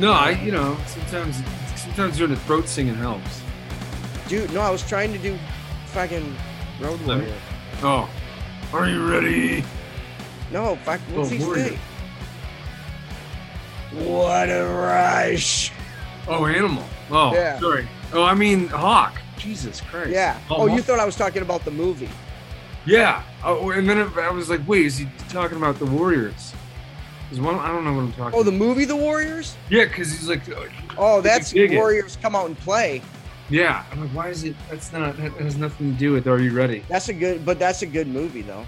No, I you know sometimes sometimes doing a throat singing helps. Dude, no, I was trying to do fucking Road me- Warrior. Oh, are you ready? No, fuck. What's Oh, he say? What a rush! Oh, animal. Oh, Yeah. sorry. Oh, I mean hawk. Jesus Christ. Yeah. Oh, oh you thought I was talking about the movie? Yeah. Oh, and then I was like, wait, is he talking about the Warriors? One, I don't know what I'm talking. Oh, the movie, The Warriors. yeah, because he's like, uh, Oh, that's dig it. Warriors come out and play. yeah. I'm like, why is it? That's not. That has nothing to do with. Are you ready? That's a good, but that's a good movie though.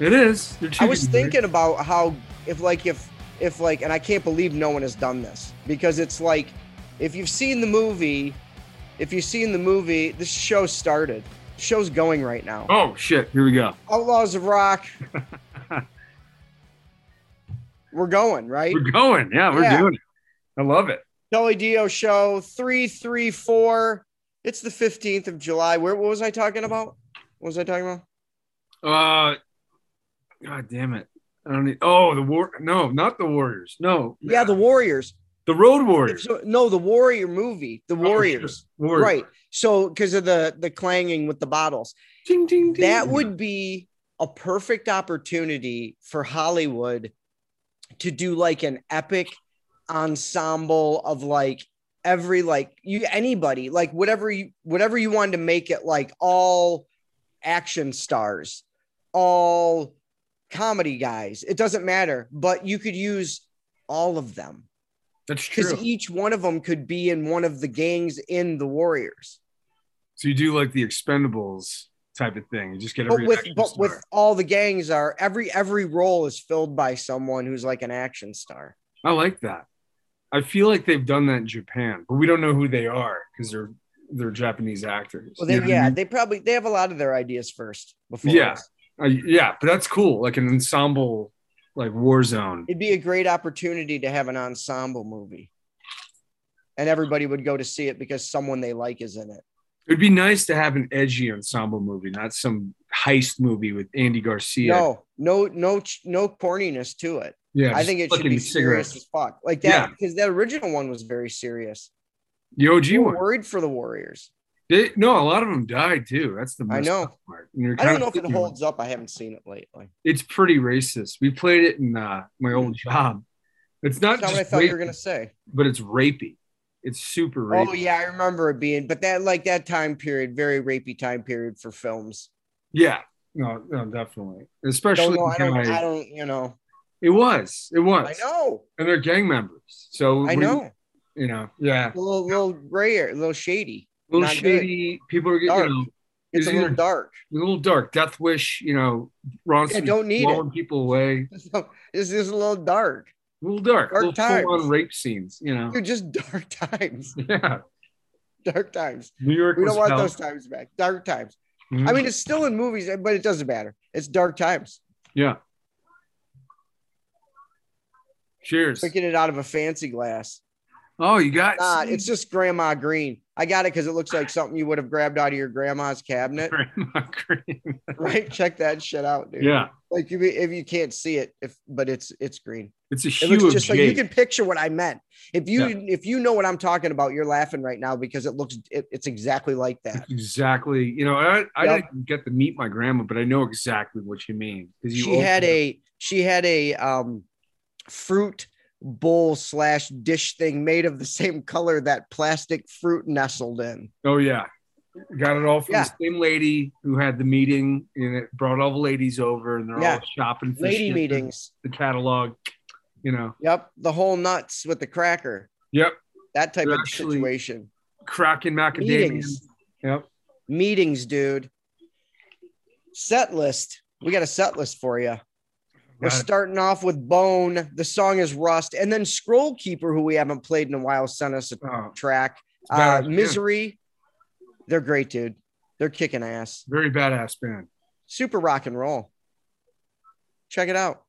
It is. I was thinking about how if like if if like and I can't believe no one has done this because it's like if you've seen the movie, if you've seen the movie, this show started. Show's going right now. Oh shit! Here we go. Outlaws of Rock. We're going, right? We're going. Yeah, we're Yeah. doing it. I love it. Kelly Dio show 334. It's the 15th of July. Where what was I talking about? What was I talking about? Uh, God damn it! I don't need. Oh, the war. No, not the Warriors. No. Yeah, the Warriors. the Road Warriors. No, the Warrior movie. The Oh, Warriors. shit. Warriors. Right. So because of the the clanging with the bottles. Ding, ding, ding. That would be a perfect opportunity for Hollywood to do like an epic ensemble of like every like you anybody like whatever you whatever you wanted to make it like all action stars all comedy guys it doesn't matter but you could use all of them That's true. because each one of them could be in one of the gangs in the warriors So you do like the Expendables type of thing. You just get but every with but star. with all the gangs are every every role is filled by someone who's like an action star. I like that. I feel like they've done that in Japan, but we don't know who they are because they're they're Japanese actors. Well, You they, know what I yeah, mean? they probably they have a lot of their ideas first before. Yeah. Uh, yeah, but that's cool. Like an ensemble, like Warzone. it'd be a great opportunity to have an ensemble movie, and everybody would go to see it because someone they like is in it. It'd be nice to have an edgy ensemble movie, not some heist movie with Andy Garcia. No, no, no, no corniness to it. yeah, I think it should be serious cigarettes. as fuck, like that, Yeah. because that original one was very serious. The OG one. worried for the Warriors. They, no, a lot of them died too. That's the I know. part. I don't know if it holds up. I haven't seen it lately. It's pretty racist. We played it in uh, my old job. It's not That's not what I thought you were gonna say. but it's rapey. It's super oh, rapey. Oh yeah, I remember it being, but that like that time period, very rapey time period for films. Yeah, no, no, definitely. Don't Especially know, I don't, I don't, you know. it was, it was. I know, and they're gang members. So I know. you know, yeah, A little, little gray, a little shady. a little not good. shady. People are getting, you know, It's Is a little either- dark. a little dark. Death Wish, you know, Bronson Yeah, don't need blowing people away. This is a little dark. Little dark, Dark little times. on rape scenes. You know, You're just dark times. yeah. Dark times. New York. We don't want hell. those times back. Dark times. Mhm. I mean, it's still in movies, but it doesn't matter. It's dark times. yeah. Cheers. Drinking it out of a fancy glass. Oh, you got Nah, it's just Grandma Green. I got it because it looks like something you would have grabbed out of your grandma's cabinet. Grandma Green. Right? Check that shit out, dude. yeah, Like if you, if you can't see it, if but it's it's green. it's a It hue looks of just like you can picture what I meant. If you Yeah. if you know what I'm talking about, you're laughing right now because it looks it, it's exactly like that. exactly. You know, I, I Yep. didn't get to meet my grandma, but I know exactly what you mean. you She had a she had a um fruit bowl slash dish thing made of the same color that plastic fruit nestled in. Oh yeah, got it all from Yeah. the same lady who had the meeting, and it brought all the ladies over, and they're Yeah. all shopping for Lady meetings. the catalog. You know, Yep. The whole nuts with the cracker. yep, That type They're of situation. cracking macadamia. Meetings. Yep. Meetings, dude. Set list. We got a set list for you. We're Got it. starting off with Bone. The song is Rust. And then Scroll Keeper, who we haven't played in a while, sent us a Oh, track. Uh. Misery. They're great, dude. They're kicking ass. very badass band. Super rock and roll. Check it out.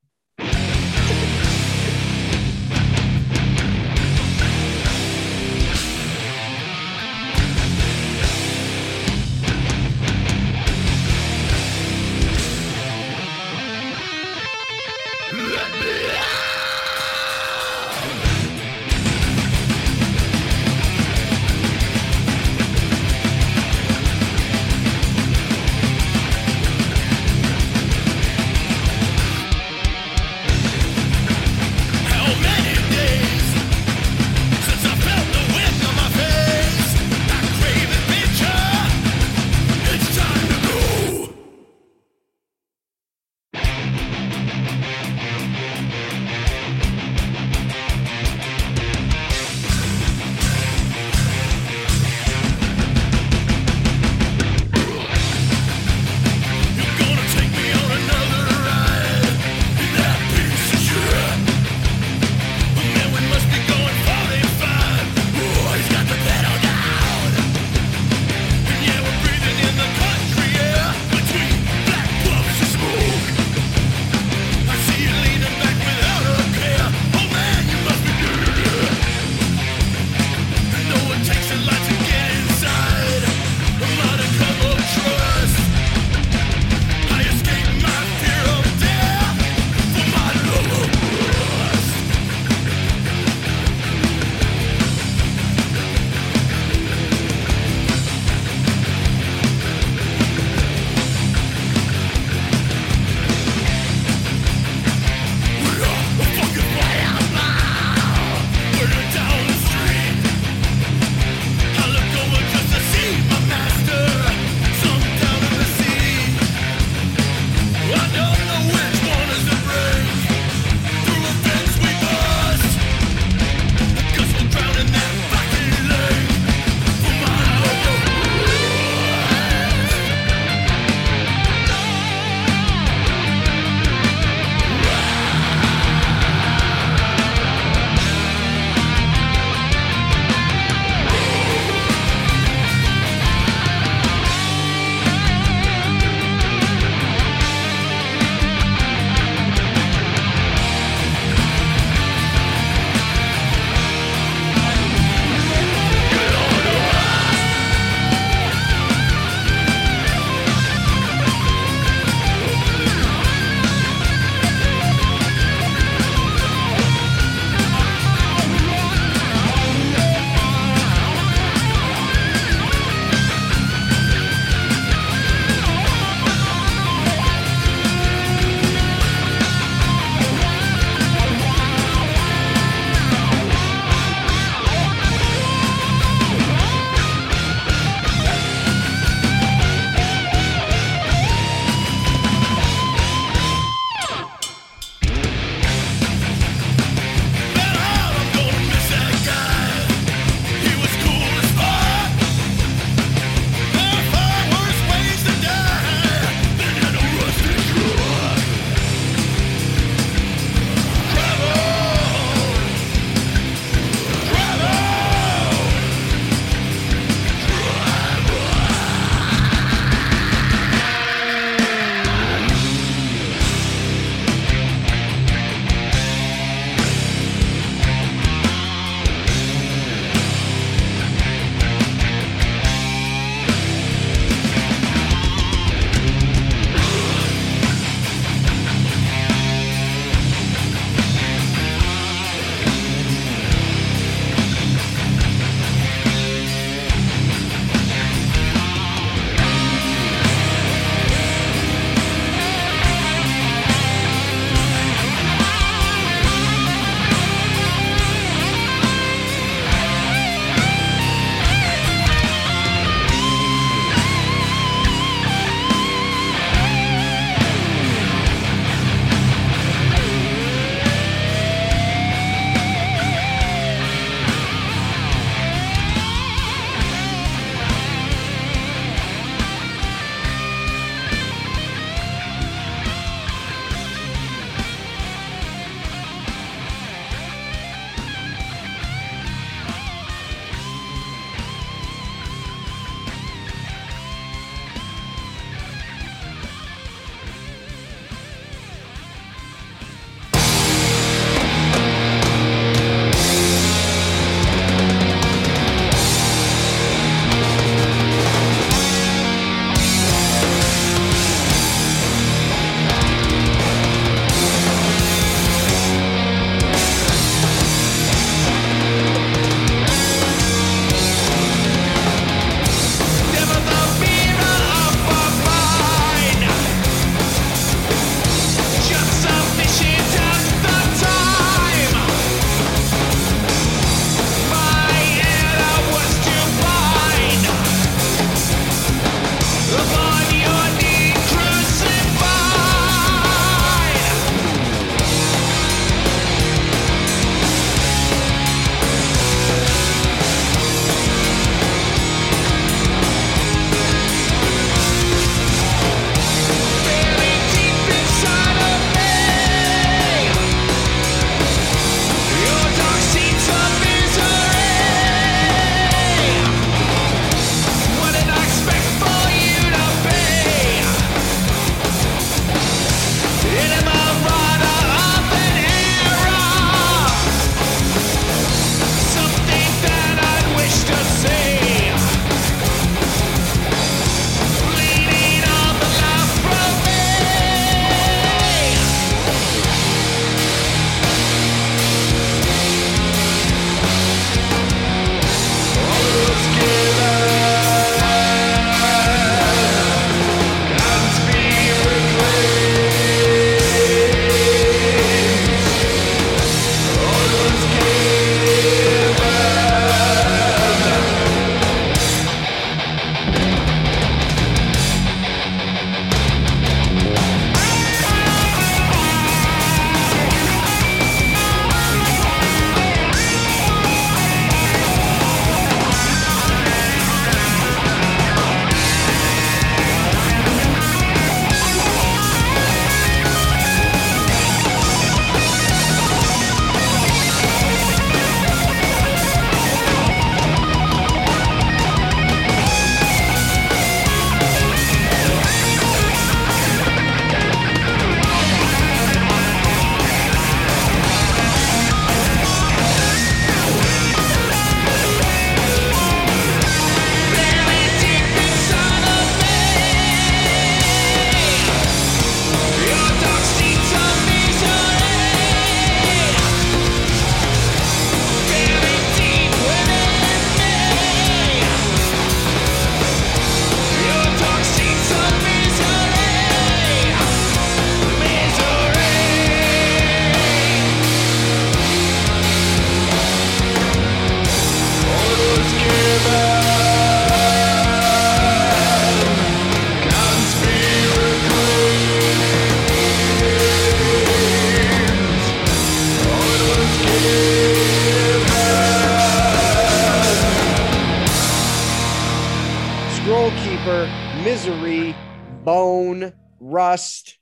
Misery, Bone, Rust,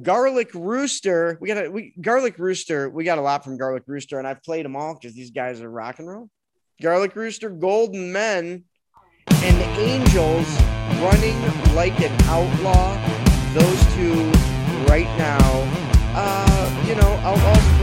Garlic Rooster. We got a we Garlic Rooster. We got a lot from Garlic Rooster, and I've played them all because these guys are rock and roll. Garlic Rooster, Golden Men, and Angels running like an outlaw. Those two right now, uh, you know, outlaws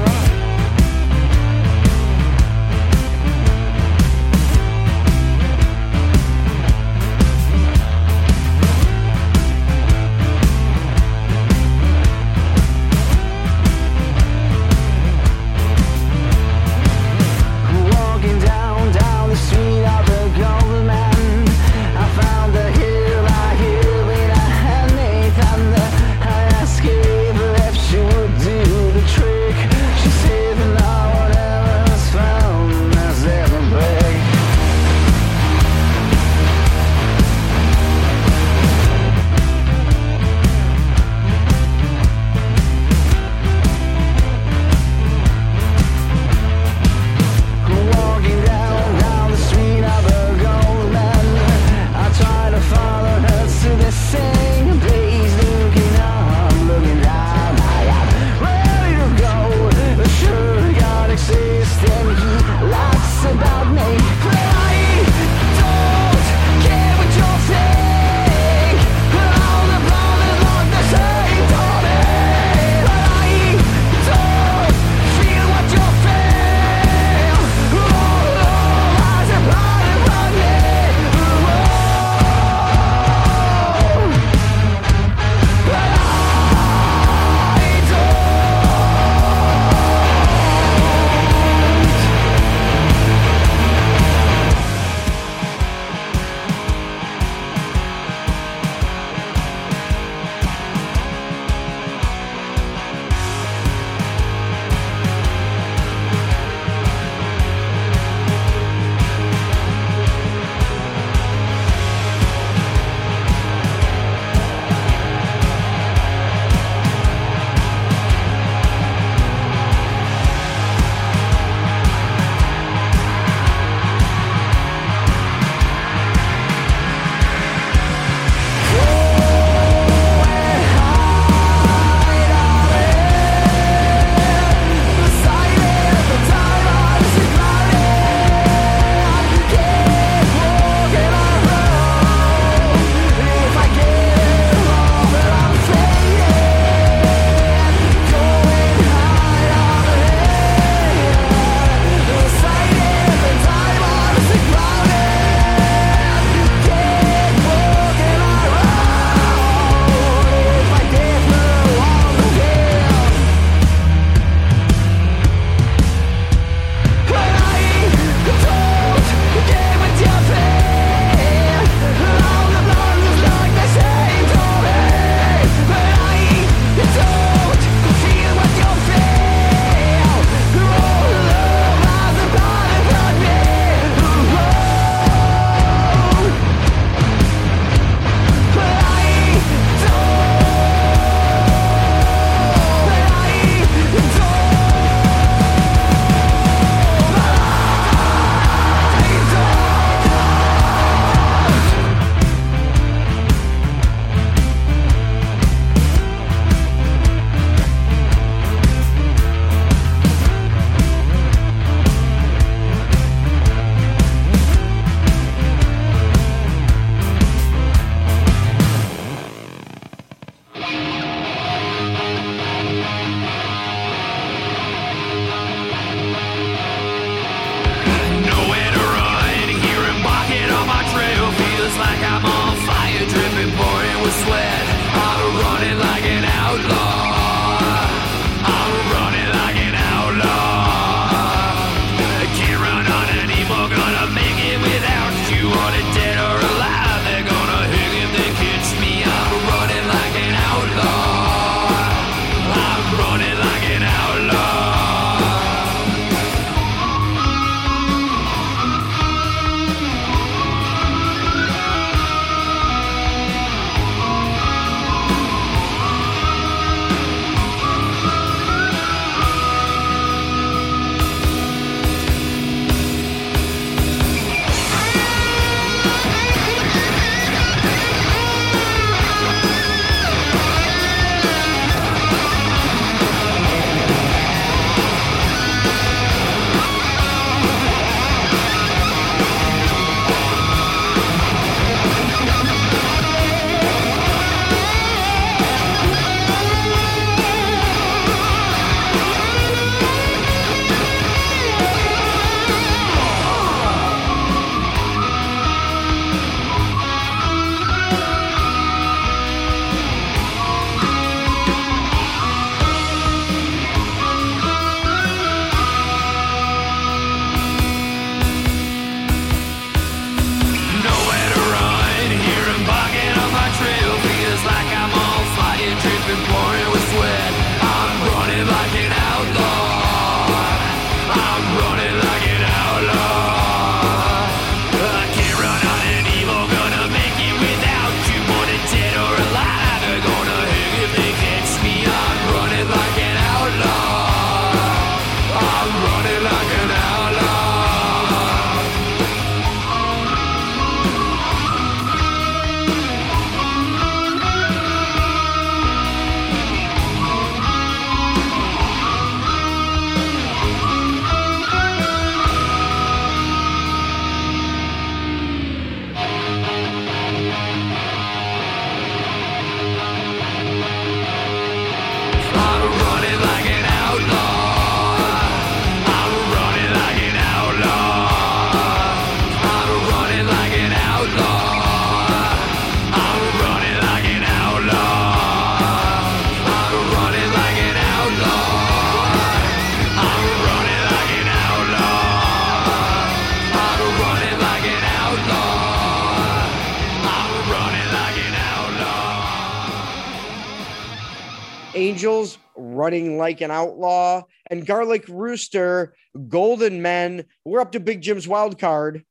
Running Like an Outlaw, and Garlic Rooster, Golden Men. We're up to Big Jim's wild card.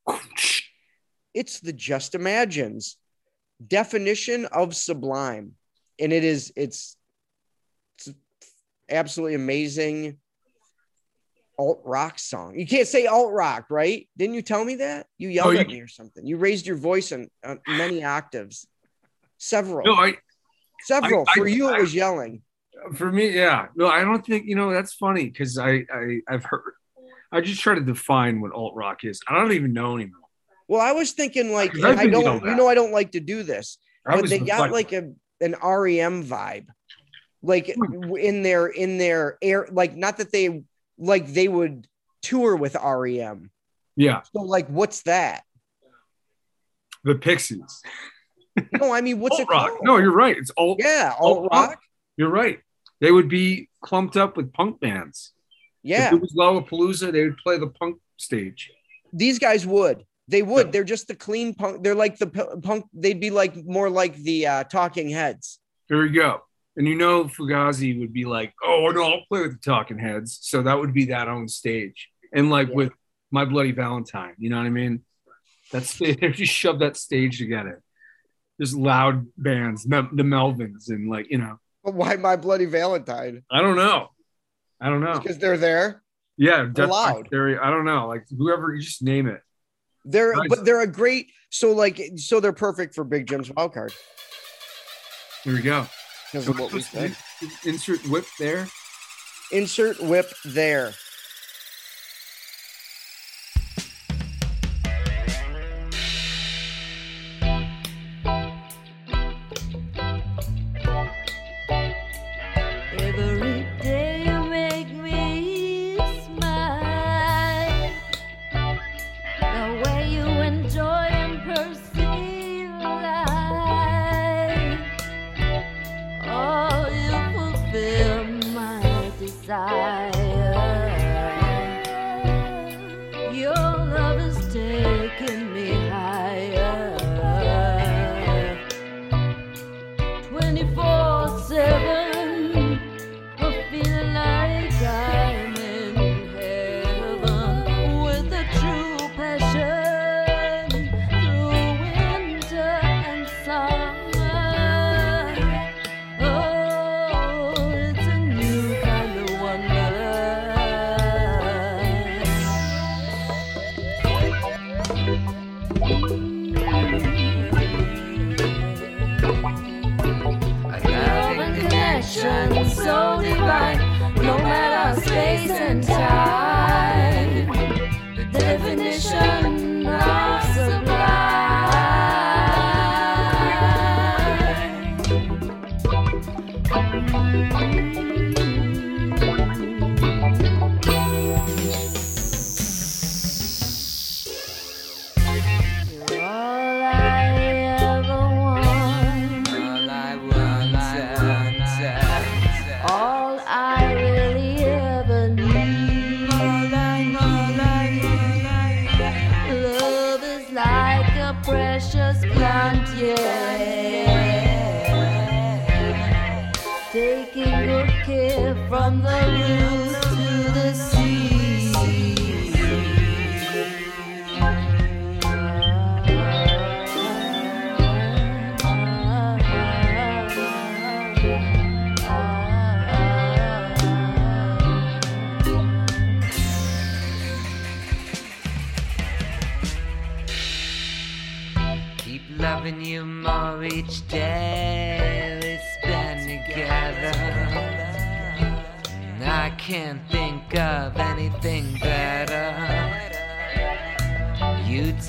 It's the Just Imagines definition of sublime, and it is it's it's absolutely amazing alt rock song. You can't say alt rock, right? Didn't you tell me that? You oh, yelled Oh, you at me or something. You raised your voice on, on many octaves, several, No, I several. I- For you, I- it was yelling. For me, yeah. No, I don't think you know. That's funny because I, I I've heard. I just try to define what alt rock is. I don't even know anymore. Well, I was thinking like I don't, you know, I don't like to do this, I but they got like a an REM vibe, like Hmm. in their in their air, like not that they like they would tour with REM. yeah, So like, what's that? the Pixies. No, I mean, what's alt it rock. called? No, you're right. It's alt. yeah, alt alt rock. rock. You're right. They would be clumped up with punk bands. Yeah, If it was Lollapalooza, they would play the punk stage. these guys would. They would. Yeah. They're just the clean punk. They're like the p- punk. They'd be like more like the uh, Talking Heads. There you go. And you know, Fugazi would be like, "Oh no, I'll play with the Talking Heads." So that would be that own stage. And like Yeah. with My Bloody Valentine, you know what I mean? That's they just shove that stage together. There's loud bands, the Melvins, and like you know, But why my bloody Valentine? I don't know, I don't know. Because they're there. Yeah, They're loud. Theory. I don't know, like whoever you just name it. They're Nice. but they're a great. So like so they're perfect for Big Jim's wild card Here we go. because of what we said. Insert whip there. Insert whip there. So divine, no matter space and time.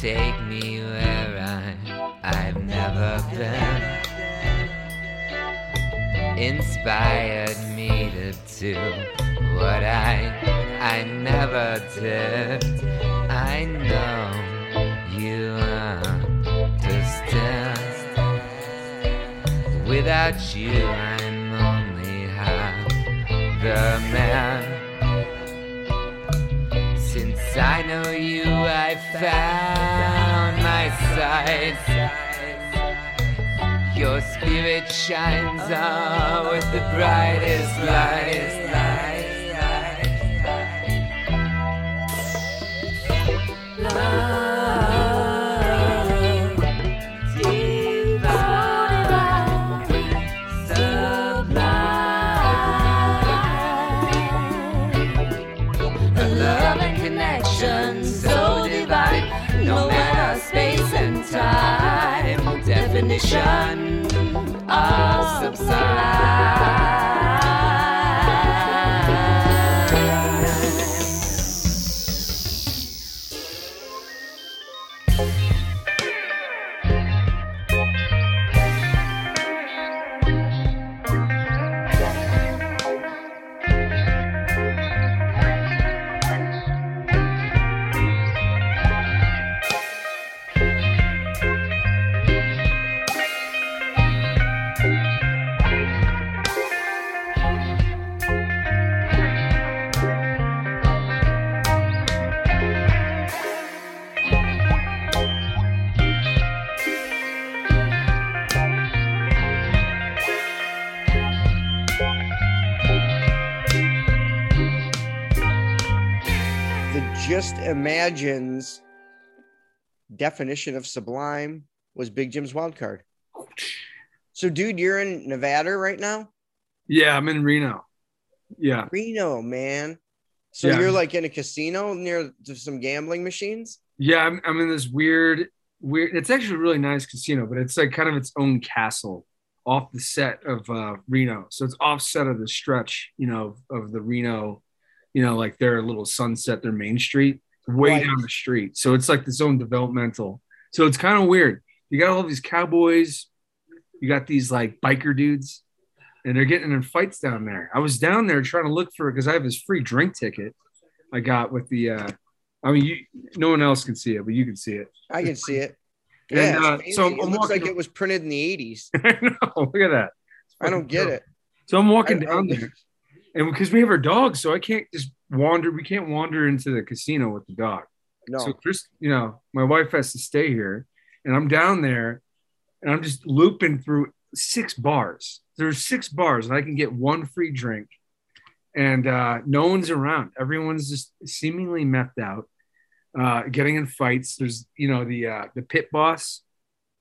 Take me where I, I've never been. Inspired me to do what I, I never did. I know you understand. Without you, I'm only half the man. Since I know you, I found sight. Your spirit shines out with the brightest light. light, The just imagines definition of sublime was Big Jim's wild card. So, dude, you're in Nevada right now? Yeah, I'm in Reno. Yeah. Reno, man. So Yeah. you're like in a casino near some gambling machines? Yeah, I'm, I'm in this weird, weird. It's actually a really nice casino, but it's like kind of its own castle off the set of uh, Reno. So it's offset of the stretch, you know, of the Reno, you know, like their little sunset, their main street, way Right. down the street. So it's like this own developmental. So it's kind of weird. You got all these cowboys, you got these like biker dudes, and they're getting in fights down there. I was down there trying to look for it because I have this free drink ticket I got with the. uh I mean, you no one else can see it, but you can see it. I can see it. And, Yeah, uh, so. I'm it looks like it was printed in the 80s. I know. Look at that. I don't get it. So I'm walking I- down I- there, and because we have our dog, so I can't just wander. We can't wander into the casino with the dog. No. So Chris, you know, my wife has to stay here, and I'm down there, and I'm just looping through six bars. There's six bars, and I can get one free drink, and uh, no one's around. Everyone's just seemingly methed out, uh, getting in fights. There's, you know, the uh, the pit boss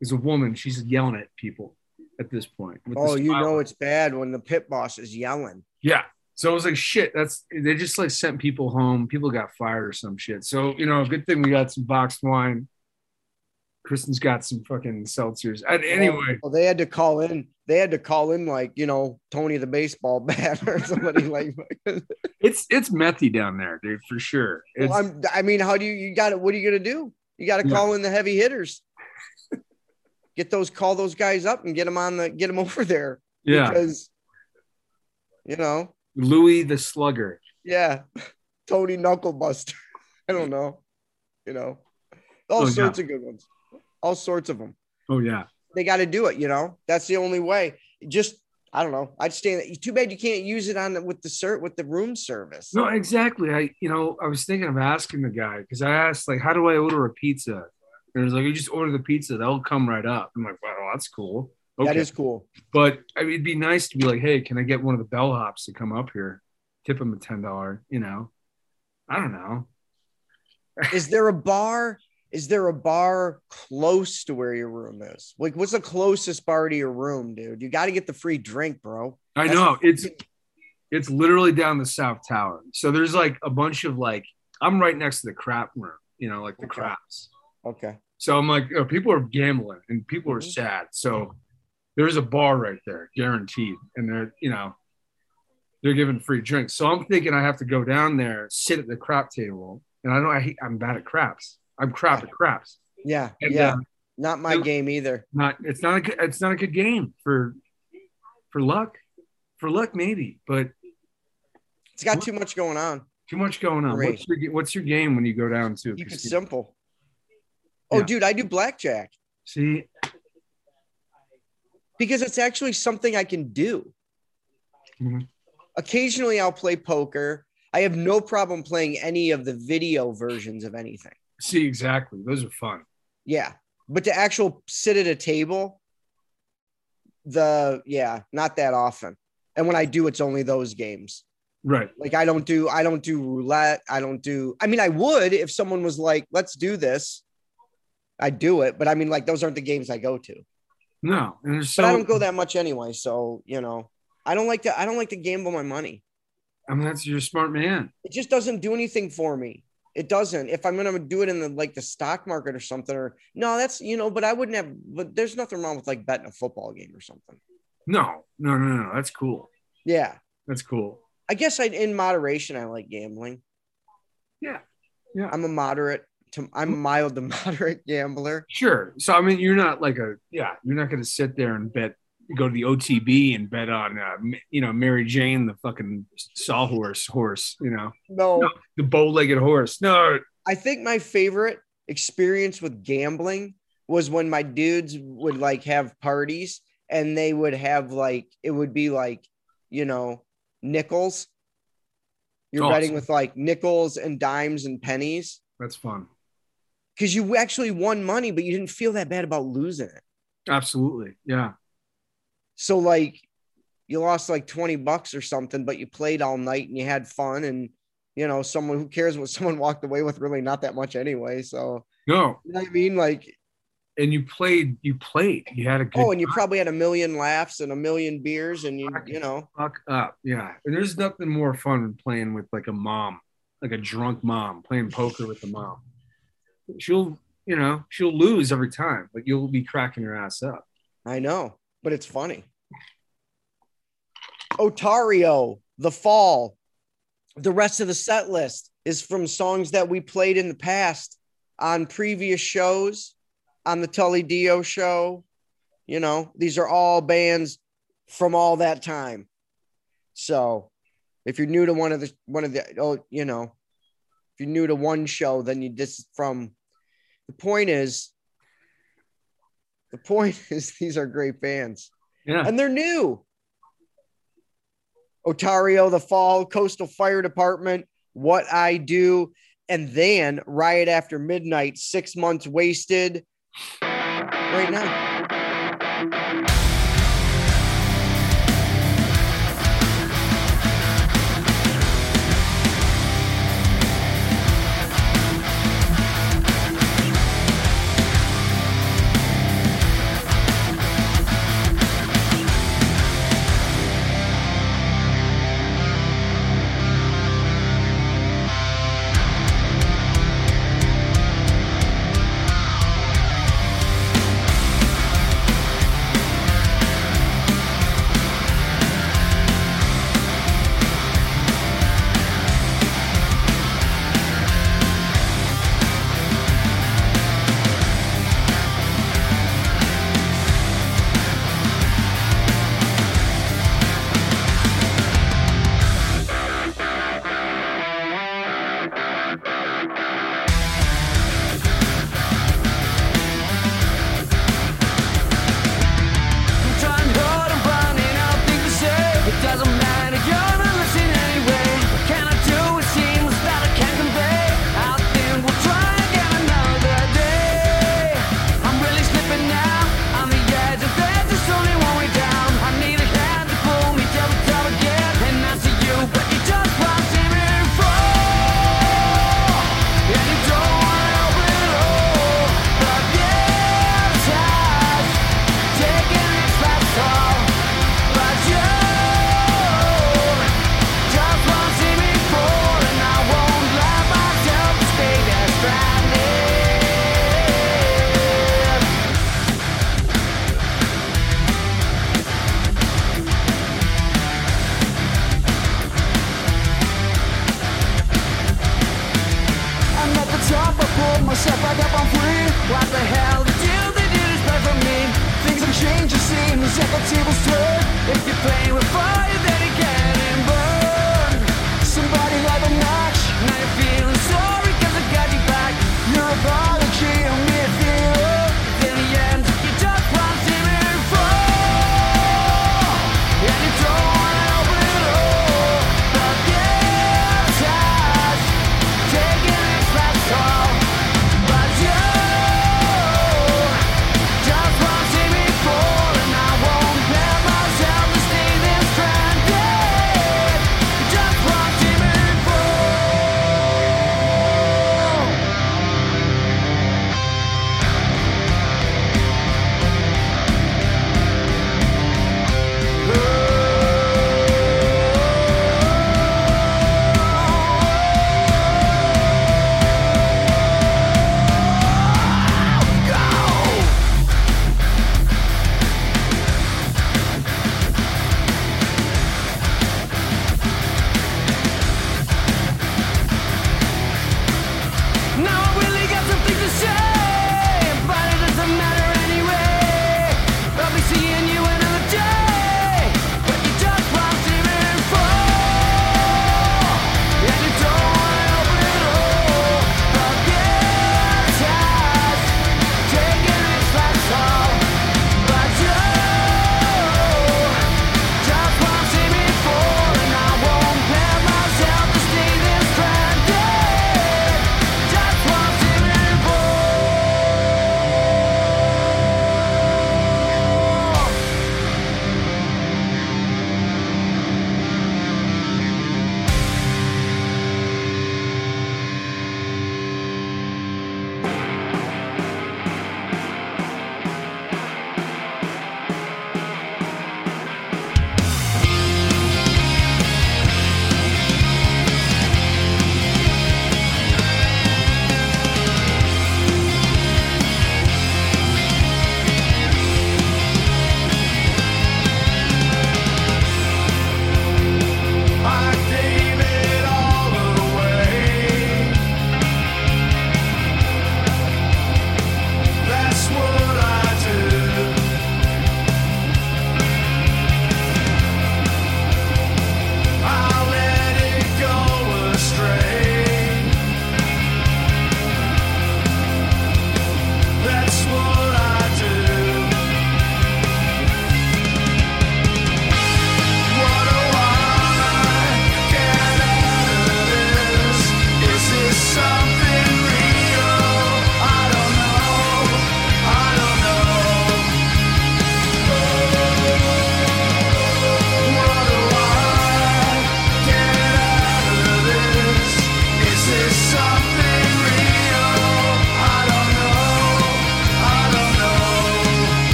is a woman. She's yelling at people at this point. oh, you know it's bad when the pit boss is yelling. Yeah. So I was like, shit, that's they just like sent people home. People got fired or some shit. So, you know, good thing we got some boxed wine. Kristen's got some fucking seltzers. And anyway, well, they had to call in. They had to call in like you know Tony the baseball bat or somebody like. it's it's methy down there, dude, for sure. It's, well, I'm, I mean, how do you you got it? What are you gonna do? You got to Yeah. call in the heavy hitters. get those, call those guys up and get them on the, get them over there yeah. because, you know, Louis the Slugger. yeah, Tony Knucklebuster. I don't know, you know, all Oh, yeah. sorts of good ones, all sorts of them. Oh yeah. They got to do it. You know, that's the only way. Just I don't know. I'd stand. Too bad you can't use it on the, with the cert with the room service. No, exactly. I you know, I was thinking of asking the guy because I asked like, how do I order a pizza? And was like, you just order the pizza, they'll come right up. I'm like, wow, that's cool. That is cool. But I mean, it'd be nice to be like, hey, can I get one of the bellhops to come up here? Tip him a ten dollar. You know, I don't know. Is there a bar? Is there a bar close to where your room is? Like, what's the closest bar to your room, dude? You got to get the free drink, bro. I That's know it's it's literally down the south tower. So there's like a bunch of like I'm right next to the crap room. You know, like the Okay. craps. okay. So I'm like, oh, people are gambling and people are Mhm. sad. So there's a bar right there, guaranteed, and they're you know they're giving free drinks. So I'm thinking I have to go down there, sit at the crap table, and I know I hate, I'm bad at craps. I'm crap at craps. Yeah, And, yeah. uh, Not my it- game either. not it's not a good it's not a good game for for luck for luck maybe but It's got too much going on. too much going on what's your, what's your game when you go down to Keep it simple. Oh, Yeah. dude, I do blackjack see because it's actually something I can do. Mhm. Occasionally, I'll play poker. I have no problem playing any of the video versions of anything. see exactly those are fun Yeah. But to actual sit at a table, the yeah, not that often. And when I do, it's only those games. Right. Like I don't do I don't do roulette. I don't do I mean I would if someone was like, let's do this. I'd do it, but I mean like those aren't the games I go to. No. And so, But I don't go that much anyway. So, you know, I don't like to I don't like to gamble my money. I mean, that's you're a smart man. It just doesn't do anything for me. It doesn't. If I'm gonna do it in the like the stock market or something, or no, that's you know, but I wouldn't have but there's nothing wrong with like betting a football game or something. No, no, no, no. That's cool. Yeah. That's cool. I guess I in moderation I like gambling. Yeah. Yeah. I'm a moderate to I'm a mild to moderate gambler. Sure. So I mean, you're not like a yeah. You're not going to sit there and bet. Go to the OTB and bet on uh, you know Mary Jane, the fucking sawhorse horse. You know No, No. the bow-legged horse. No, I think my favorite experience with gambling was when my dudes would like have parties and they would have like it would be like, you know, nickels. You're Awesome. betting with like nickels and dimes and pennies that's fun. Because you actually won money, but you didn't feel that bad about losing it. Absolutely. Yeah. So like you lost like 20 bucks or something, but you played all night and you had fun and you know, someone who cares what someone walked away with really not that much anyway. So No. you know what I mean? Like And you played. You played. You had a good. Oh, and you probably had a million laughs and a million beers, and you, you know, fuck up. Yeah. And there's nothing more fun than playing with like a mom, like a drunk mom, playing poker with the mom. She'll, you know, she'll lose every time, but you'll be cracking your ass up. I know, but it's funny. Otario, The Fall. The rest of the set list is from songs that we played in the past on previous shows, on the Tully Dio show. You know, these are all bands from all that time. So if you're new to one of the one of the oh, you know, if you're new to one show, then you this is from the point is the point is these are great bands Yeah. and they're new. Otario, The Fall, Coastal Fire Department, What I Do, and then Riot After Midnight, Six Months Wasted. Right now.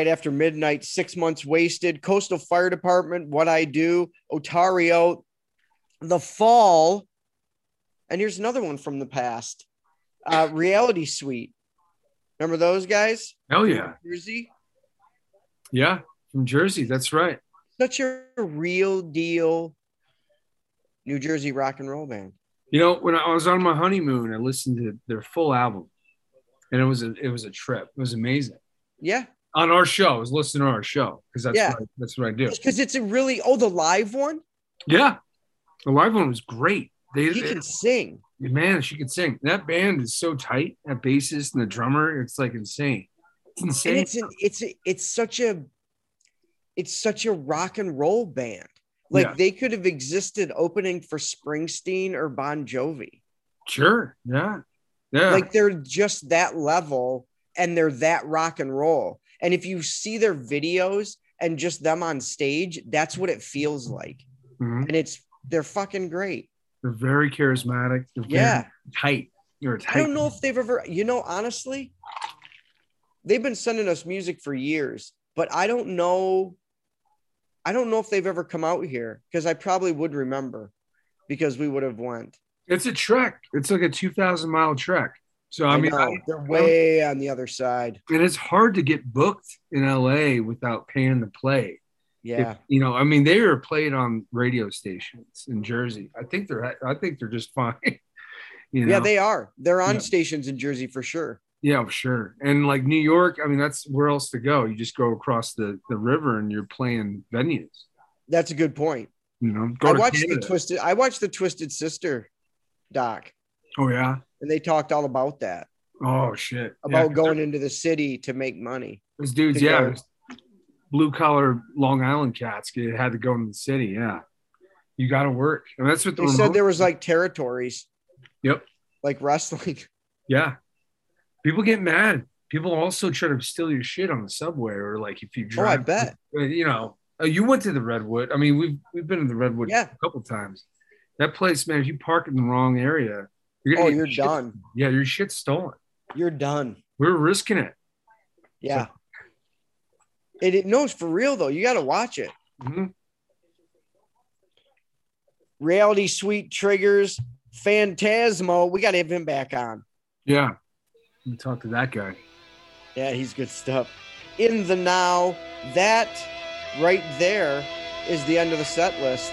Right After Midnight, Six Months Wasted, Coastal Fire Department, What I Do, Otario, The Fall, and here's another one from the past uh, Reality Suite. Remember those guys? Hell yeah. Jersey? Yeah. From Jersey. That's right. Such a real deal New Jersey rock and roll band. You know, when I was on my honeymoon, I listened to their full album. And it was a it was a trip. It was amazing. Yeah. On our show. I was listening to our show because that's Yeah. what I, that's what I do. Because it's a really, oh, the live one? Yeah. The live one was great. They, He can sing. man, she could sing. That band is so tight. That bassist and the drummer, it's like insane. It's insane. and it's an, it's a, it's such a it's such a rock and roll band. Like Yeah. they could have existed opening for Springsteen or Bon Jovi. sure. Yeah. Yeah. Like they're just that level and they're that rock and roll. And if you see their videos and just them on stage, that's what it feels like. Mhm. And it's they're fucking great. They're very charismatic. They're Yeah. tight. They're tight. I don't know if they've ever, you know, honestly, they've been sending us music for years, but I don't know. I don't know if they've ever come out here because I probably would remember because we would have went. It's a trek. It's like a 2,000 mile trek. So, I, mean, I- they're way on the other side. and it's hard to get booked in LA without paying to play. Yeah, If- you know, I mean, they are played on radio stations in Jersey. I think they're, I think they're just fine. you know? yeah, they are. They're on Yeah. stations in Jersey for sure. Yeah, for sure. And like New York, I mean, that's where else to go. You just go across the, the river and you're playing venues. That's a good point. You know, go I watched Canada. the twisted. I watched the Twisted Sister doc, Oh yeah. and they talked all about that Oh shit. about yeah, going into the city to make money. Those dudes, yeah, blue collar Long Island cats had to go into the city. Yeah, you got to work, and that's what the They said there was like territories, Yep. like wrestling. Yeah, people get mad. People also try to steal your shit on the subway, or like if you Oh, I drive. bet. uh, You know, uh, you went to the Redwood. I mean, we've we've been to the Redwood Yeah. a couple times. That place, man, if you park in the wrong area, you're Oh, you're shit- done. Yeah, your shit's stolen. You're done. We're risking it. Yeah. It, it knows for real though. You got to watch it. Mhm. Reality Suite triggers Phantasmo. We got to have him back on. Yeah, you talk to that guy. Yeah, he's good stuff. In the now, that right there is the end of the set list.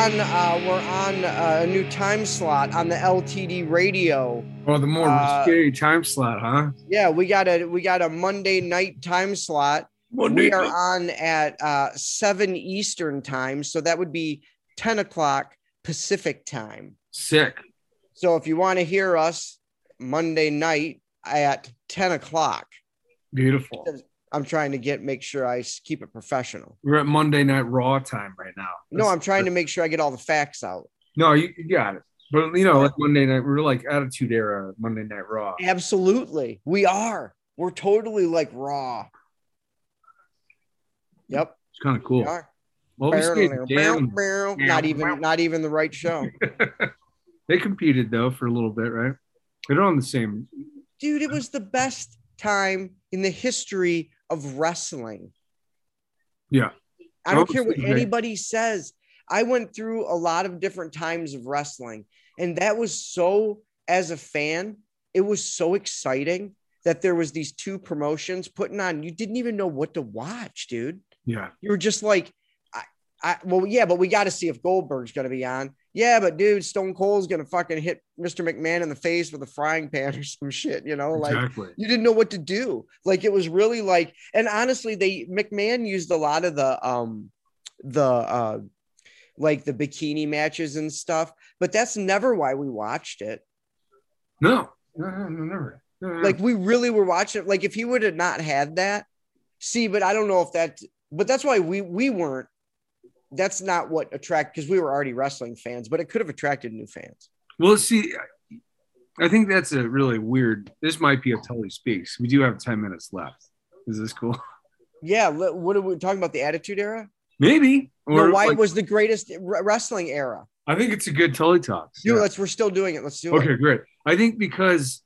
On uh, we're on uh, a new time slot on the LTD radio. Oh, the more Uh, scary time slot, huh? Yeah, we got a we got a Monday night time slot. we are on at uh, seven Eastern time, so that would be ten o'clock Pacific time. sick. So if you want to hear us Monday night at ten o'clock, Beautiful. I'm trying to get make sure I keep it professional. We're at Monday Night Raw time right now. No, I'm trying to make sure I get all the facts out. No, you, you got it. But you know, like Monday night, we're like Attitude Era Monday Night Raw. Absolutely, we are. We're totally like raw. Yep, It's kind of cool. Well, we. Not even not even the right show. they competed though for a little bit, right? They're on the same. dude, it was the best time in the history of wrestling. Yeah. I don't Oh, care what anybody says. I went through a lot of different times of wrestling, and that was so, as a fan, it was so exciting that there was these two promotions putting on. You didn't even know what to watch, dude. Yeah. You were just like, I, I well, yeah, but we got to see if Goldberg's going to be on. Yeah, but dude, Stone Cold's to fucking hit Mr. McMahon in the face with a frying pan or some shit, you know, like Exactly. you didn't know what to do. Like it was really like, and honestly, they McMahon used a lot of the um the uh like the bikini matches and stuff, but that's never why we watched it. No. No, no, no, never. No, no, no. Like we really were watching it. Like if he would have not had that, see, but I don't know if that but that's why we we weren't that's not what attract because we were already wrestling fans, but it could have attracted new fans. Well, see, I think that's a really weird. This might be a Tully speaks. We do have ten minutes left. Is this cool? Yeah, what are we talking about? The Attitude Era? Maybe. no, why like- was the greatest wrestling era? I think it's a good Tully talk. Dude, Yeah. let's we're still doing it. Let's do it. Okay, great. I think because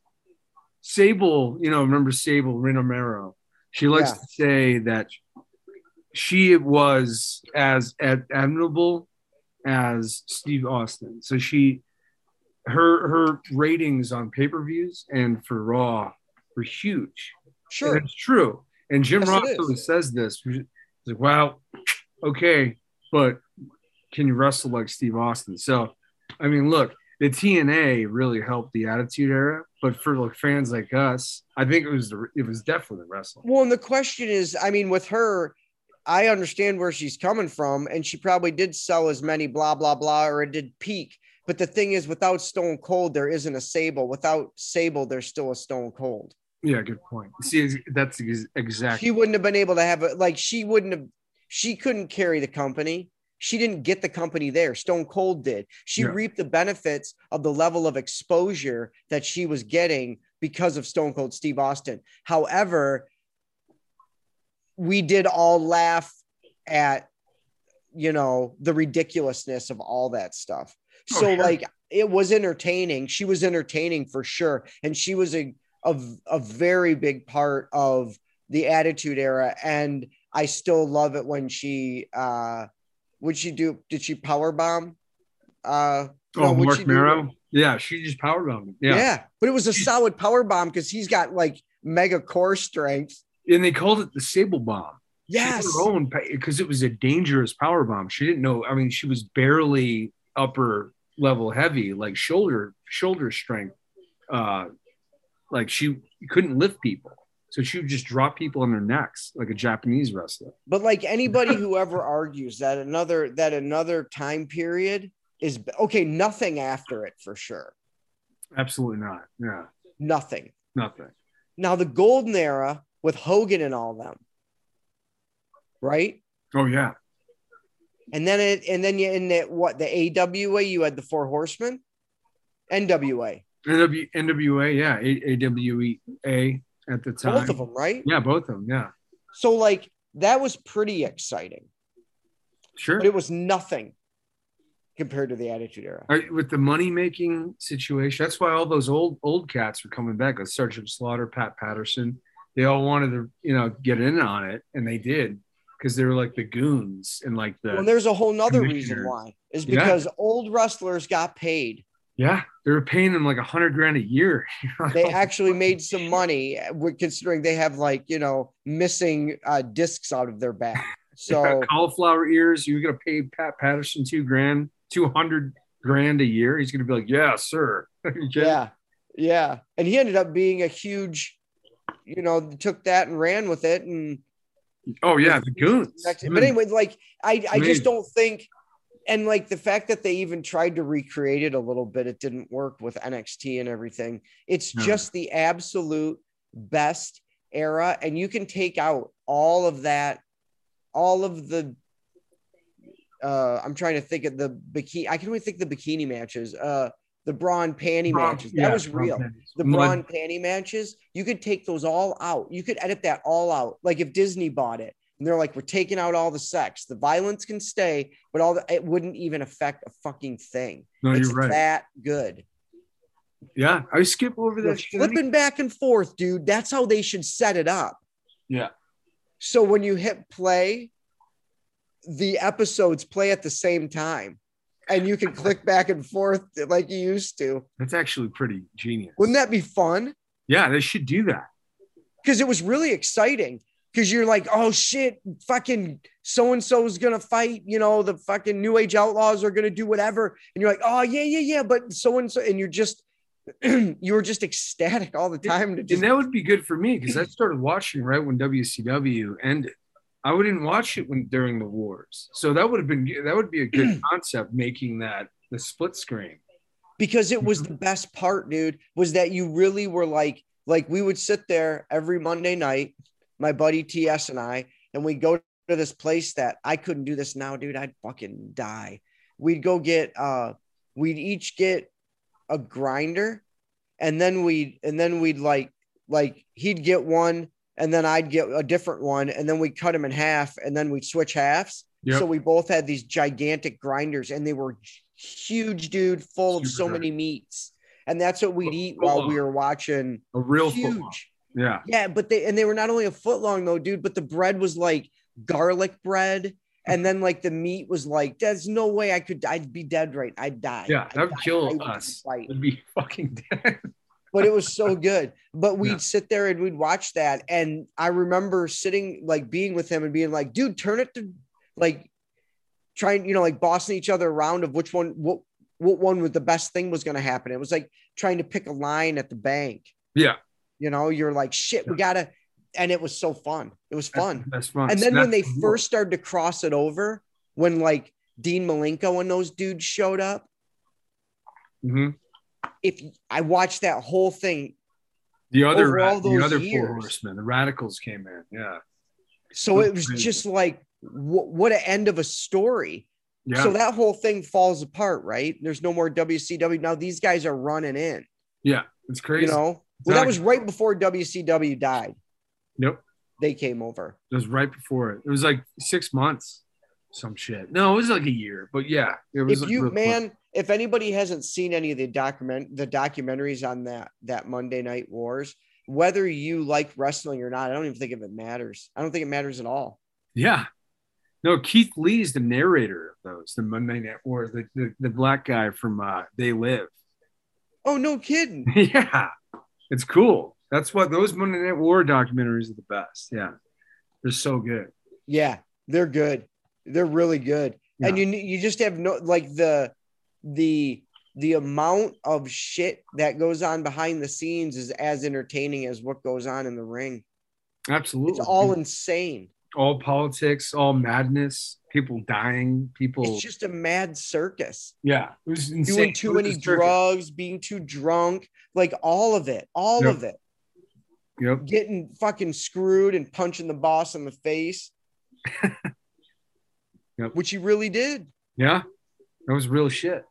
Sable, you know, remember Sable Rena Mero? She likes Yeah. to say that she was as admirable as Steve Austin. So she, her her ratings on pay per views and for Raw were huge. Sure. It's true. And Jim Yes, Ross says this. He's like, "Wow, okay, but can you wrestle like Steve Austin?" So, I mean, look, the TNA really helped the Attitude Era, but for like fans like us, I think it was the it was definitely wrestling. Well, and the question is, I mean, with her, I understand where she's coming from, and she probably did sell as many blah blah blah, or it did peak. But the thing is, without Stone Cold, there isn't a Sable. Without Sable, there's still a Stone Cold. Yeah, good point. See, that's exactly. She wouldn't have been able to have it. Like she wouldn't have. She couldn't carry the company. She didn't get the company there. Stone Cold did. She Yeah. reaped the benefits of the level of exposure that she was getting because of Stone Cold Steve Austin. However, we did all laugh at, you know, the ridiculousness of all that stuff. Oh, So, sure. like, it was entertaining. She was entertaining for sure. And she was a, a, a very big part of the Attitude Era. And I still love it when she, uh, would she do, did she power bomb? Uh, oh, what'd Mark? Mero. Yeah, she just power bombed. Yeah. Yeah. but it was a solid power bomb because he's got like mega core strength. And they called it the Sable Bomb. Yes. because it was a dangerous power bomb. She didn't know. I mean, she was barely upper level heavy, like shoulder shoulder strength. Uh, like she couldn't lift people, so she would just drop people on their necks like a Japanese wrestler. But like anybody who ever argues that another that another time period is okay, nothing after it for sure. Absolutely not. Yeah, Nothing. nothing. Now the golden era with Hogan and all them, right? Oh yeah, And then it and then you in the what the AWA you had the Four Horsemen, NWA, NW, NWA. Yeah, A- AWA at the time. both of them, right? Yeah, both of them. Yeah, So like that was pretty exciting, sure. but it was nothing compared to the Attitude Era. Right, with the money making situation, that's why all those old old cats were coming back. Like Sergeant Slaughter, Pat Patterson, they all wanted to, you know, get in on it, and they did because they were like the goons and like the Well, there's a whole nother reason why is Yeah. because old wrestlers got paid. yeah, they were paying them like a hundred grand a year. They actually made some money, uh, considering they have like you know missing uh, discs out of their back. So cauliflower ears. You're gonna pay Pat Patterson two grand, two hundred grand a year. He's gonna be like, yeah, sir. Yeah, yeah. And he ended up being a huge, you know, took that and ran with it. And Oh yeah, the goons. But anyway, like I, I just don't think, and like the fact that they even tried to recreate it a little bit, it didn't work with NXT and everything. It's No. just the absolute best era, and you can take out all of that, all of the. Uh, I'm trying to think of the bikini. I can only think the bikini matches. Uh, the bra and panty matches. That Yeah, was Braun real panties. the Mud- bra and panty matches, you could take those all out. You could edit that all out. Like if Disney bought it and they're like, we're taking out all the sex, the violence can stay, but all the it wouldn't even affect a fucking thing. No, it's you're right. that good. Yeah, I skip over that. flipping back and forth, dude. That's how they should set it up. Yeah. So when you hit play, the episodes play at the same time. And you can click back and forth like you used to. That's actually pretty genius. Wouldn't that be fun? Yeah, they should do that. because it was really exciting because you're like, oh shit, fucking so and so is gonna fight, you know, the fucking new age outlaws are gonna do whatever, and you're like, oh yeah, yeah, yeah, but so and so, and you're just you were just ecstatic all the time to just and that would be good for me because I started watching right when WCW ended. I wouldn't watch it when during the wars, so that would have been that would be a good concept making that the split screen. because it was the best part, dude, was that you really were like, like we would sit there every Monday night, my buddy TS and I, and we go to this place that I couldn't do this now, dude. I'd fucking die. We'd go get uh we'd each get a grinder and then we'd and then we'd like like he'd get one and then I'd get a different one and then we'd cut them in half and then we'd switch halves. Yep. So we both had these gigantic grinders and they were huge, dude, full of so good. many meats. And that's what we'd eat while long. we were watching. A real. Huge. Yeah, Yeah, but they and they were not only a foot long though, dude, but the bread was like garlic bread. And then like the meat was like, there's no way I could I'd be dead right. I'd die. yeah, I'd that would die. kill us. Would be fucking dead. But it was so good. But we'd Yeah. sit there and we'd watch that. And I remember sitting like being with him and being like, dude, turn it to like trying, you know, like bossing each other around of which one, what, what one was the best thing was going to happen. It was like trying to pick a line at the bank. Yeah, You know, you're like, shit, we gotta, and it was so fun. It was fun. That's fun. And then when they the first started to cross it over, when like Dean Malenko and those dudes showed up, Mhm. If I watched that whole thing, the other the other four horsemen, the Radicalz came in. Yeah, So it was just like wh- what an end of a story. yeah, So that whole thing falls apart, right? There's no more WCW now. These guys are running in. yeah. It's crazy. You know, well that was right before WCW died. Nope. They came over. It was right before it. It was like six months, some shit. No, it was like a year, but yeah, it was. If like you man. quick. If anybody hasn't seen any of the document the documentaries on that that Monday Night Wars, whether you like wrestling or not, I don't even think if it matters. I don't think it matters at all. yeah, no, Keith Lee's the narrator of those, the Monday Night Wars, the the, the black guy from uh, They Live. Oh no, kidding. yeah, it's cool. That's what those Monday Night War documentaries are the best. Yeah, they're so good. Yeah, they're good. They're really good. And you you just have no like the the the amount of shit that goes on behind the scenes is as entertaining as what goes on in the ring. Absolutely, It's all insane. all politics, all madness, people dying, people. It's just a mad circus. yeah, it was insane. Doing too many drugs, being too drunk, like all of it, all Yep. of it. Yep. Getting fucking screwed and punching the boss in the face. Yep. Which he really did. Yeah, that was real shit.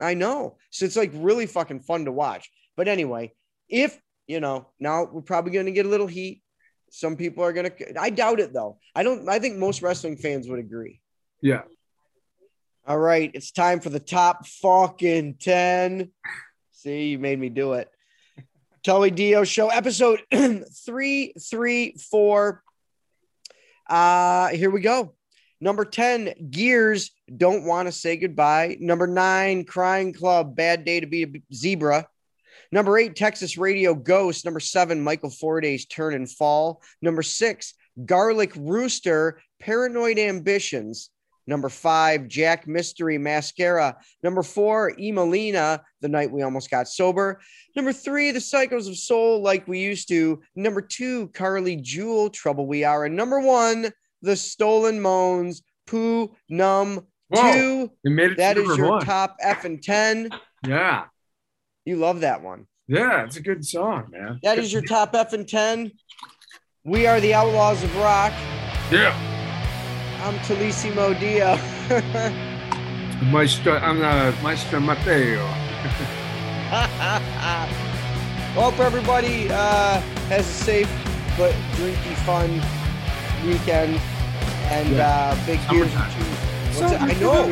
I know. So it's like really fucking fun to watch. But anyway, if you know, now we're probably going to get a little heat. Some people are going to, I doubt it though. I don't, I think most wrestling fans would agree. Yeah. All right. It's time for the top fucking 10. See, you made me do it. Tully Dio show episode 334. Uh, here we go. Number 10, Gears don't want to say goodbye. Number nine, Crying Club, Bad Day to Be a Zebra. Number eight, Texas Radio Ghost. Number seven, Michael Forday's Turn and Fall. Number six, Garlic Rooster, Paranoid Ambitions. Number five, Jack Mystery Mascara. Number four, Emelina, The Night We Almost Got Sober. Number three, The Psychos of Soul, Like We Used to. Number two, Carly Jewel, Trouble We Are. And number one, The Stolen Moans, Poo Num Whoa. Two. We made it That is your one. top F and 10. Yeah. You love that one. Yeah, it's a good song, man. That is your top F and 10. We are the Outlaws of Rock. Yeah. I'm Talissimo Dio. Maestro, I'm uh, Maestro Matteo. Hope everybody uh, has a safe but drinky fun weekend and Yeah. uh, big beers. Summertime. What's it? I know.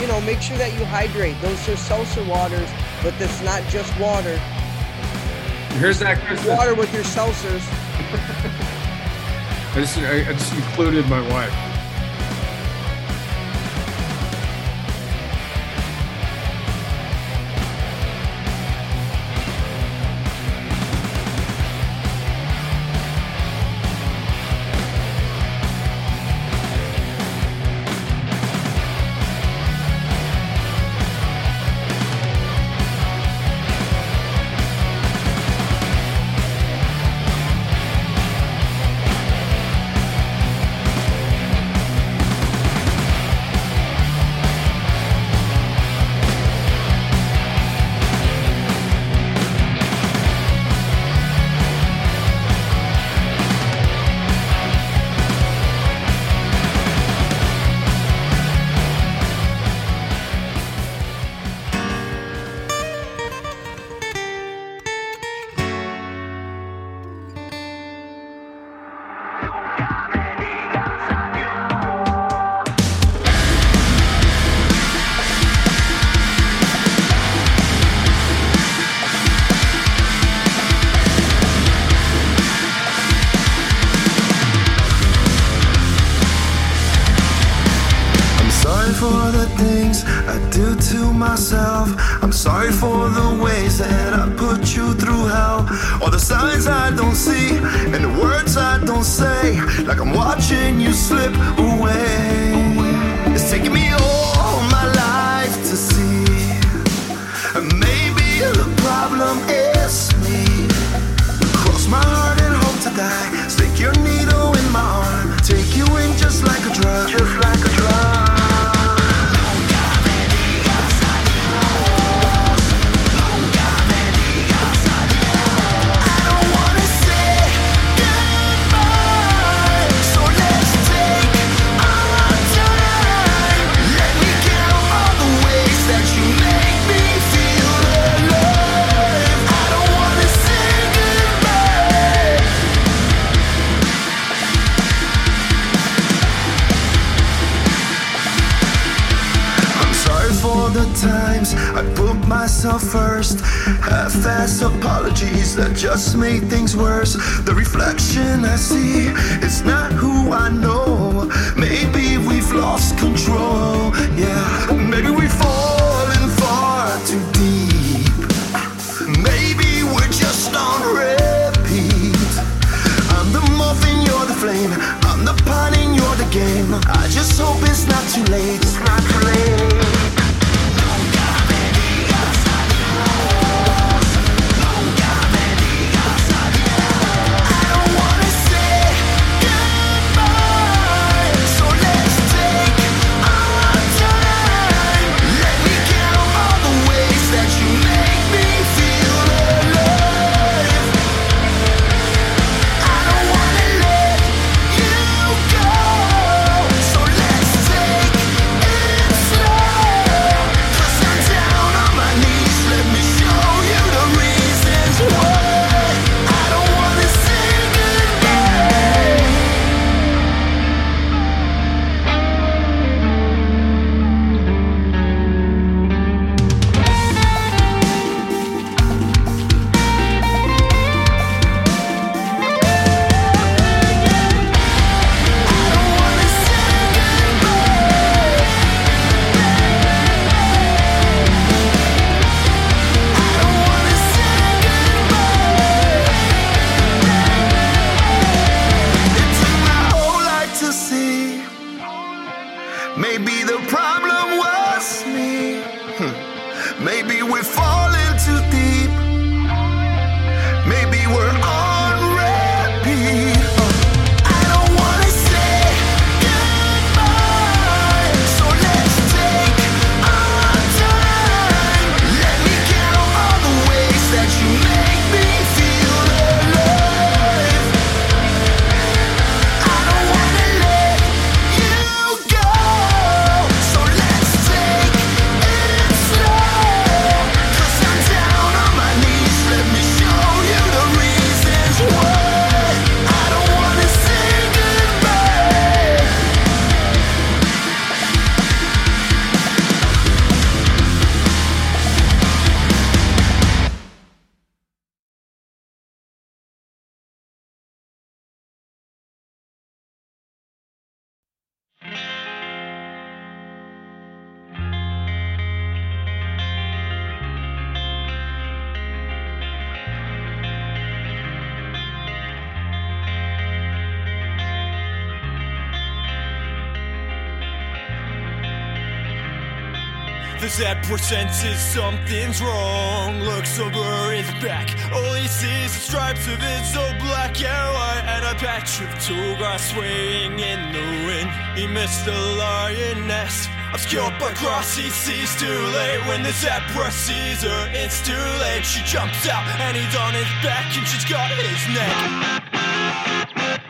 You know, make sure that you hydrate. Those are seltzer waters, but that's not just water. Here's that Christmas. Water with your seltzers. I just, I, I just included my wife. Slip for the times I put myself first. Half-ass apologies that just made things worse. The reflection I see, it's not who I know. Maybe we've lost control. Yeah, maybe we've fallen far too deep. Maybe we're just on repeat. I'm the muffin, you're the flame. I'm the pawn and you're the game. I just hope it's not too late. Zebra senses something's wrong. Looks over his back. All he sees is stripes of his old black white and a patch of tall grass swaying in the wind. He missed the lioness. Obscured by grass, he sees too late. When the zebra sees her, it's too late. She jumps out and he's on his back and she's got his neck.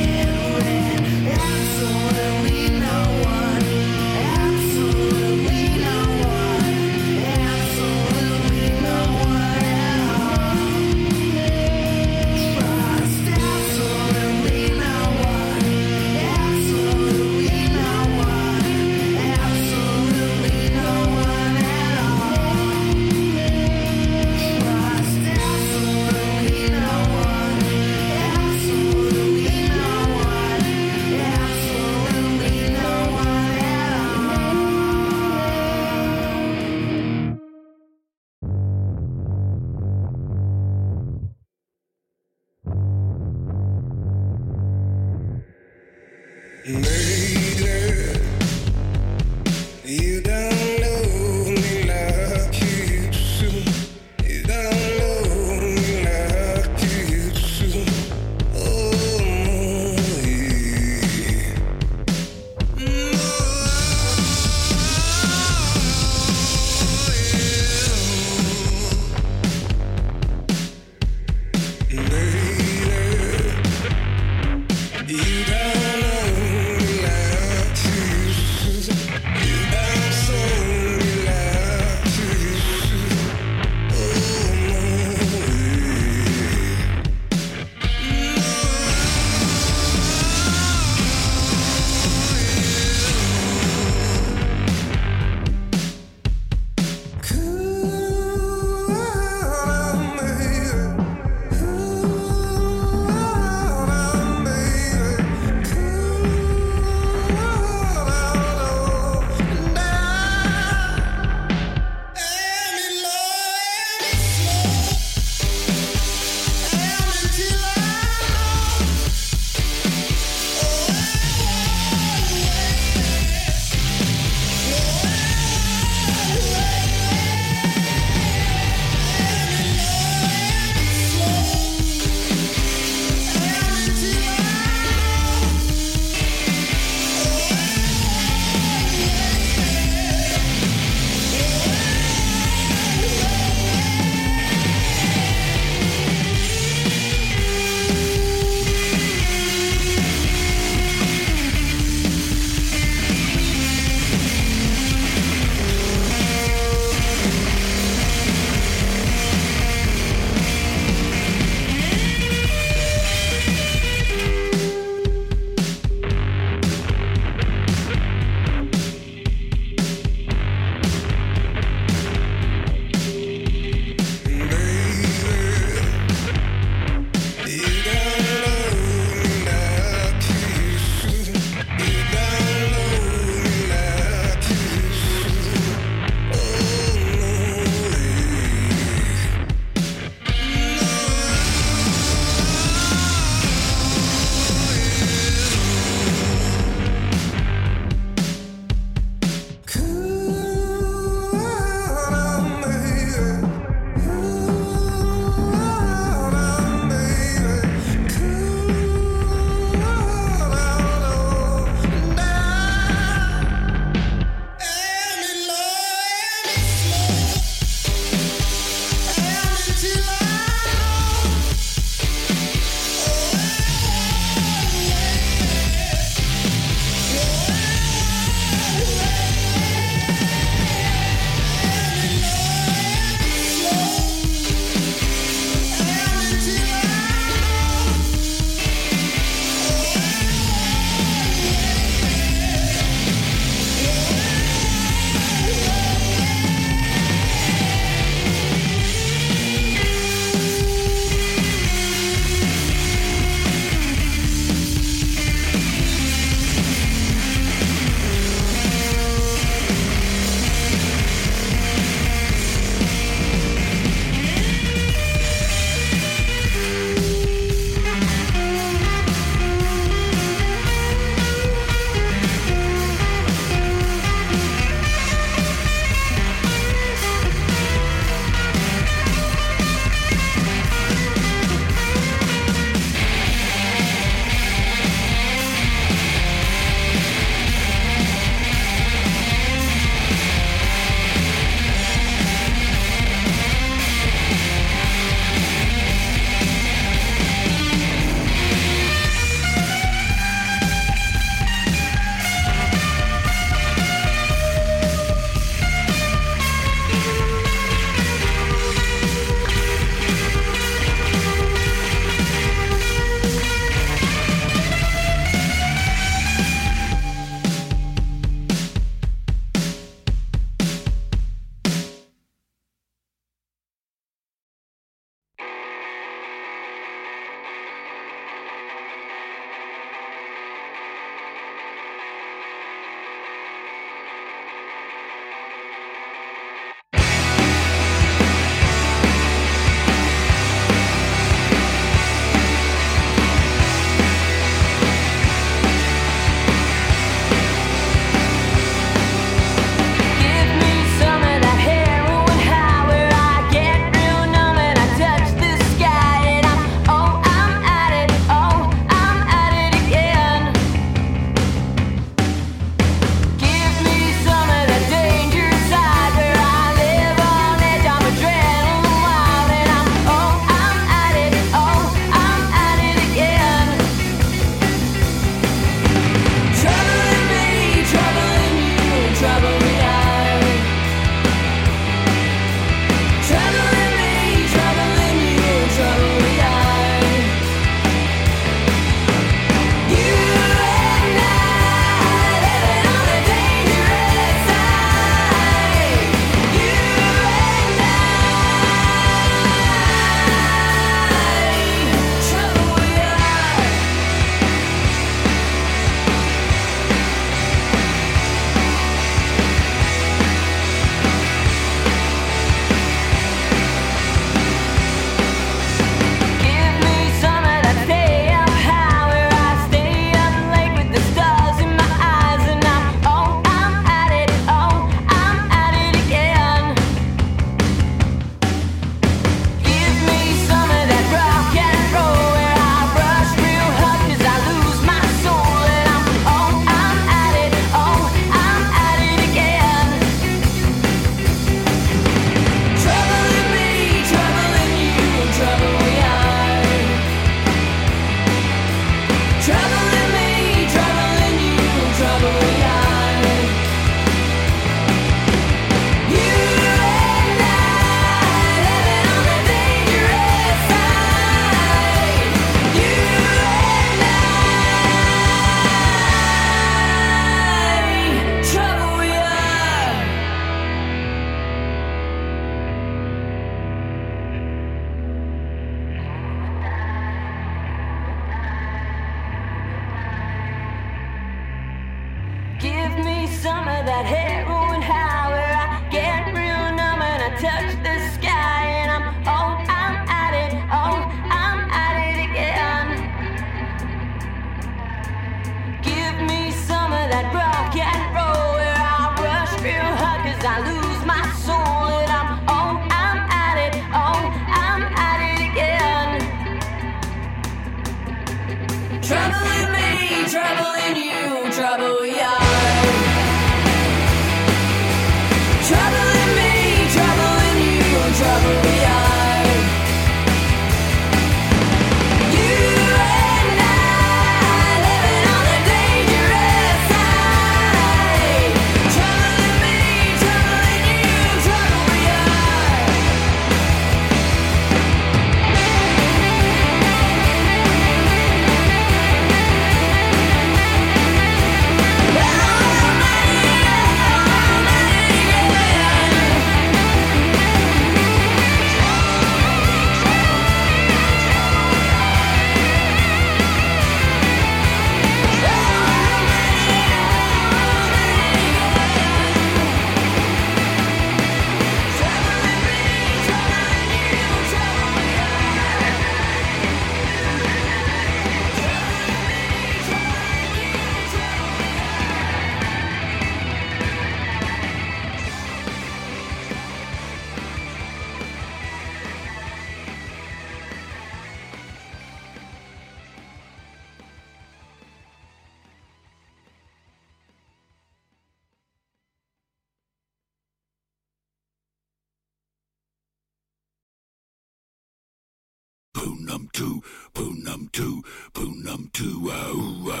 2 uh,